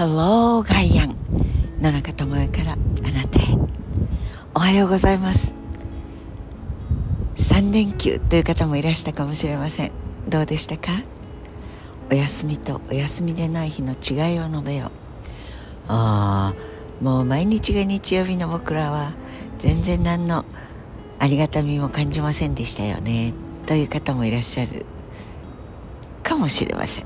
Hello ガイアン野中智代からあなたへ。おはようございます。3連休という方もいらしたかもしれません。どうでしたか？お休みとお休みでない日の違いを述べよう。ああもう毎日が日曜日の僕らは全然何のありがたみも感じませんでしたよね。という方もいらっしゃるかもしれません。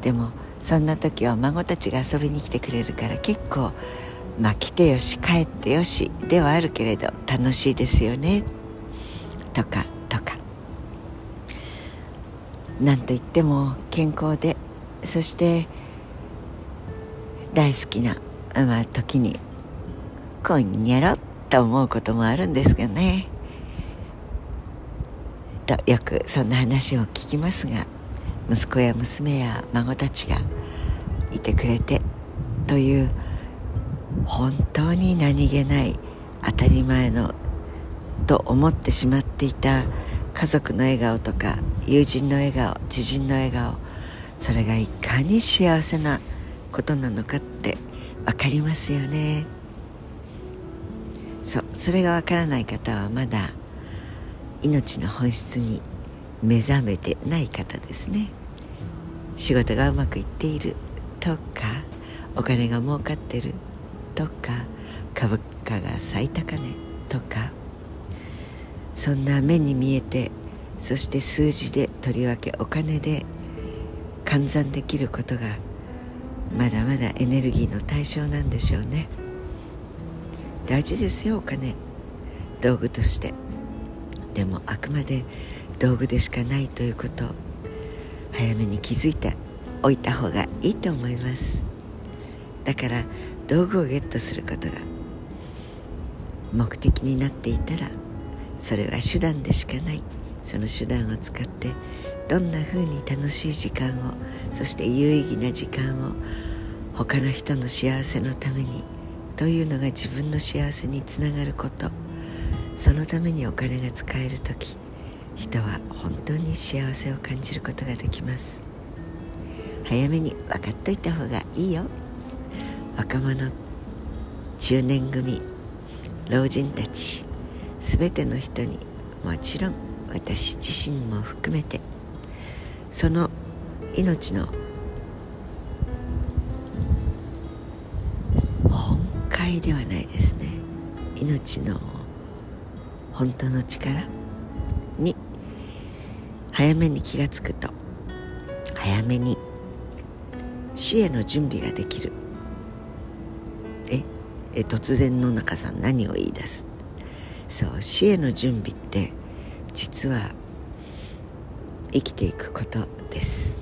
でもそんな時は孫たちが遊びに来てくれるから結構まあ来てよし帰ってよしではあるけれど楽しいですよね。とかとか。なんといっても健康でそして大好きな、まあ、時にこんにゃろと思うこともあるんですけどね。とよくそんな話を聞きますが息子や娘や孫たちがいてくれてという本当に何気ない当たり前のと思ってしまっていた家族の笑顔とか友人の笑顔知人の笑顔それがいかに幸せなことなのかって分かりますよね。そうそれが分からない方はまだ命の本質に目覚めてない方ですね。仕事がうまくいっている。とかお金が儲かってる。とか株価が最高値。とかそんな目に見えてそして数字でとりわけお金で換算できることがまだまだエネルギーの対象なんでしょうね。大事ですよお金。道具として。でもあくまで道具でしかないということ早めに気づいておいた方がいいと思います。だから道具をゲットすることが目的になっていたらそれは手段でしかない。その手段を使ってどんな風に楽しい時間をそして有意義な時間を他の人の幸せのためにというのが自分の幸せにつながること。そのためにお金が使える時。人は本当に幸せを感じることができます。早めに分かっといた方がいいよ。若者中年組老人たち全ての人にもちろん私自身も含めてその命の本会ではないですね。命の本当の力に早めに気が付くと早めに死への準備ができる。ええ突然野中さん何を言い出す？そう死への準備って実は生きていくことです。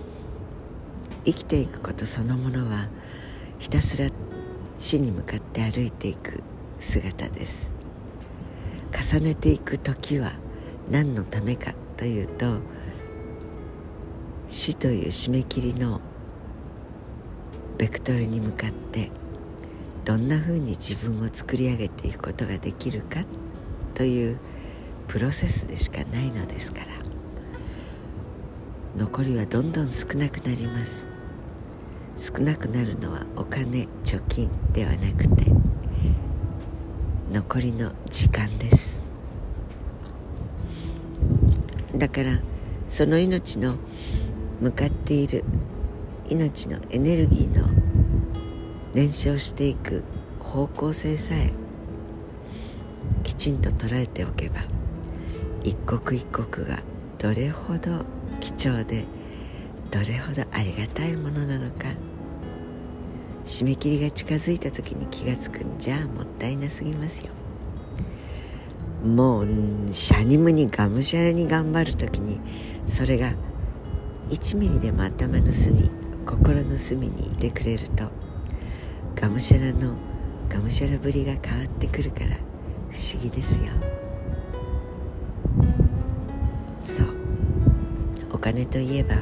生きていくことそのものはひたすら死に向かって歩いていく姿です。重ねていく時は何のためかというと死という締め切りのベクトルに向かってどんなふうに自分を作り上げていくことができるかというプロセスでしかないのですから。残りはどんどん少なくなります。少なくなるのはお金貯金ではなくて残りの時間です。だからその命の向かっている。命のエネルギーの燃焼していく方向性さえきちんと捉えておけば一刻一刻がどれほど貴重でどれほどありがたいものなのか締め切りが近づいた時に気が付くんじゃもったいなすぎますよ。もうシャニムにがむしゃらに頑張る時にそれが1ミリでも頭の隅心の隅にいてくれるとがむしゃらのがむしゃらぶりが変わってくるから不思議ですよ。そう。お金といえば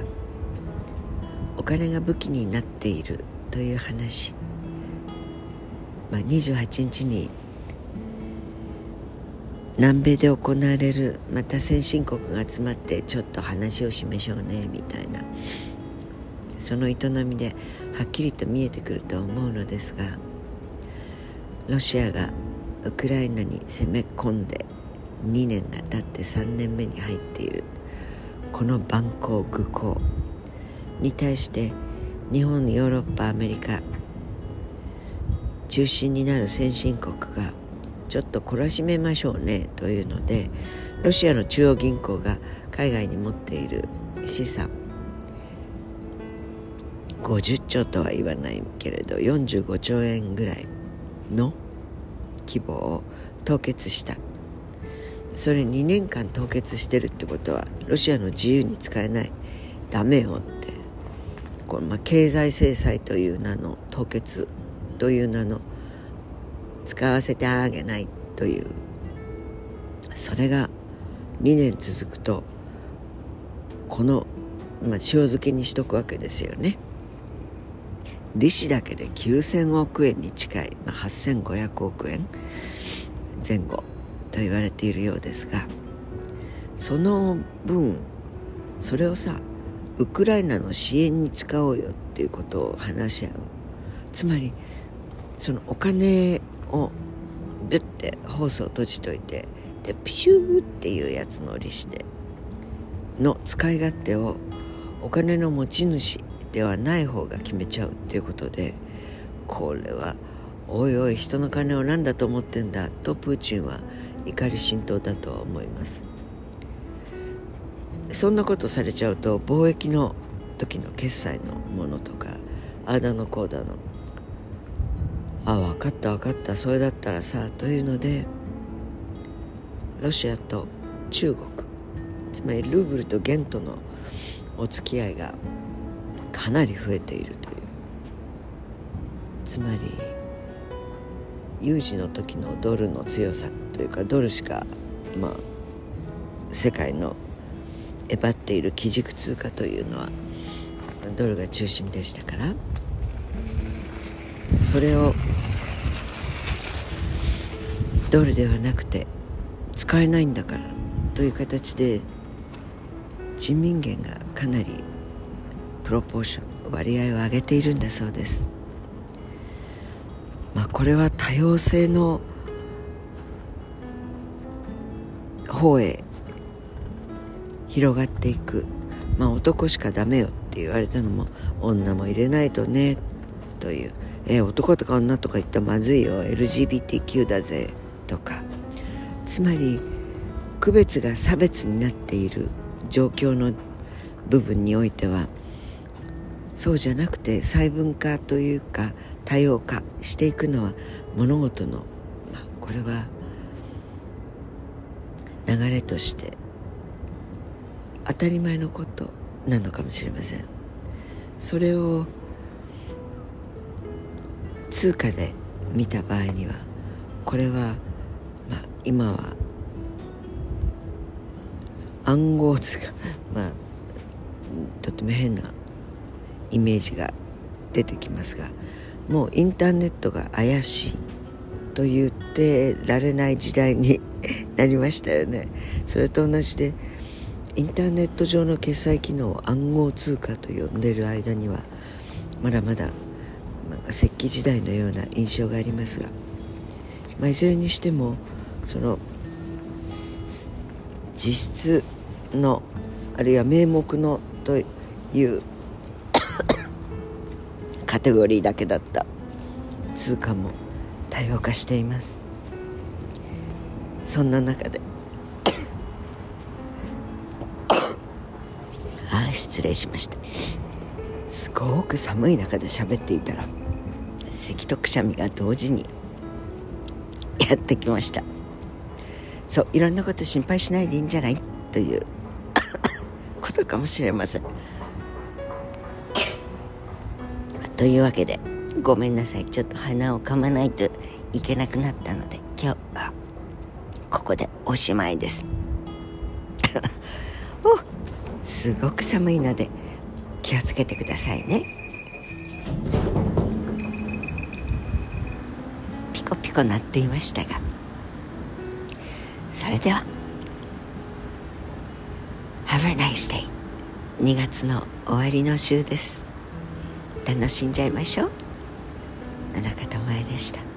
お金が武器になっているという話、まあ、28日に南米で行われるまた先進国が集まってちょっと話をしましょうねみたいな。その営みではっきりと見えてくると思うのですがロシアがウクライナに攻め込んで2年が経って3年目に入っているこの蛮行愚行に対して日本ヨーロッパアメリカ中心になる先進国がちょっと懲らしめましょうねというのでロシアの中央銀行が海外に持っている資産50兆とは言わないけれど45兆円ぐらいの規模を凍結した。それ2年間凍結してるってことはロシアの自由に使えない。ダメよって。これ、まあ、経済制裁という名の凍結という名の使わせてあげないというそれが2年続くとこの、まあ、塩漬けにしとくわけですよね。利子だけで9000億円に近い、まあ、8500億円前後と言われているようですがその分それをさウクライナの支援に使おうよっていうことを話し合うつまりそのお金をビュッてホースを閉じといてでピシューっていうやつの利子での使い勝手をお金の持ち主ではない方が決めちゃうっていうことでこれはおいおい人の金を何だと思ってんだとプーチンは怒り心頭だと思います。そんなことされちゃうと貿易の時の決済のものとかあだのこうだのあ分かった分かったそれだったらさというのでロシアと中国つまりルーブルと元とのお付き合いがかなり増えているという。つまり有事の時のドルの強さというかドルしかまあ世界のえばっている基軸通貨というのはドルが中心でしたからそれをドルではなくて使えないんだからという形で人民元がかなりプロポーション割合を上げているんだそうです。まあこれは多様性の方へ広がっていく。まあ男しかダメよって言われたのも女も入れないとねという。え男とか女とか言ったらまずいよ。LGBTQ だぜとか。つまり区別が差別になっている。状況の部分においては。そうじゃなくて細分化というか多様化していくのは物事の、まあ、これは流れとして当たり前のことなのかもしれません。それを通貨で見た場合にはこれは、まあ、今は暗号図がまあとても変なイメージが出てきますがもうインターネットが怪しいと言ってられない時代になりましたよね。それと同じでインターネット上の決済機能を暗号通貨と呼んでる間にはまだまだ石器時代のような印象がありますが、まあ、いずれにしてもその実質のあるいは名目のという カテゴリーだけだった通貨も多様化しています。そんな中で ああ失礼しました。すごく寒い中で喋っていたら咳とくしゃみが同時に やってきました。そういろんなこと心配しないでいいんじゃない？という ことかもしれません。というわけでごめんなさい。ちょっと鼻をかまないといけなくなったので今日はここでおしまいです。おすごく寒いので気をつけてくださいね。ピコピコ鳴っていましたが。それでは Have a nice day 2月の終わりの週です。楽しんじゃいましょう。野中智恵でした。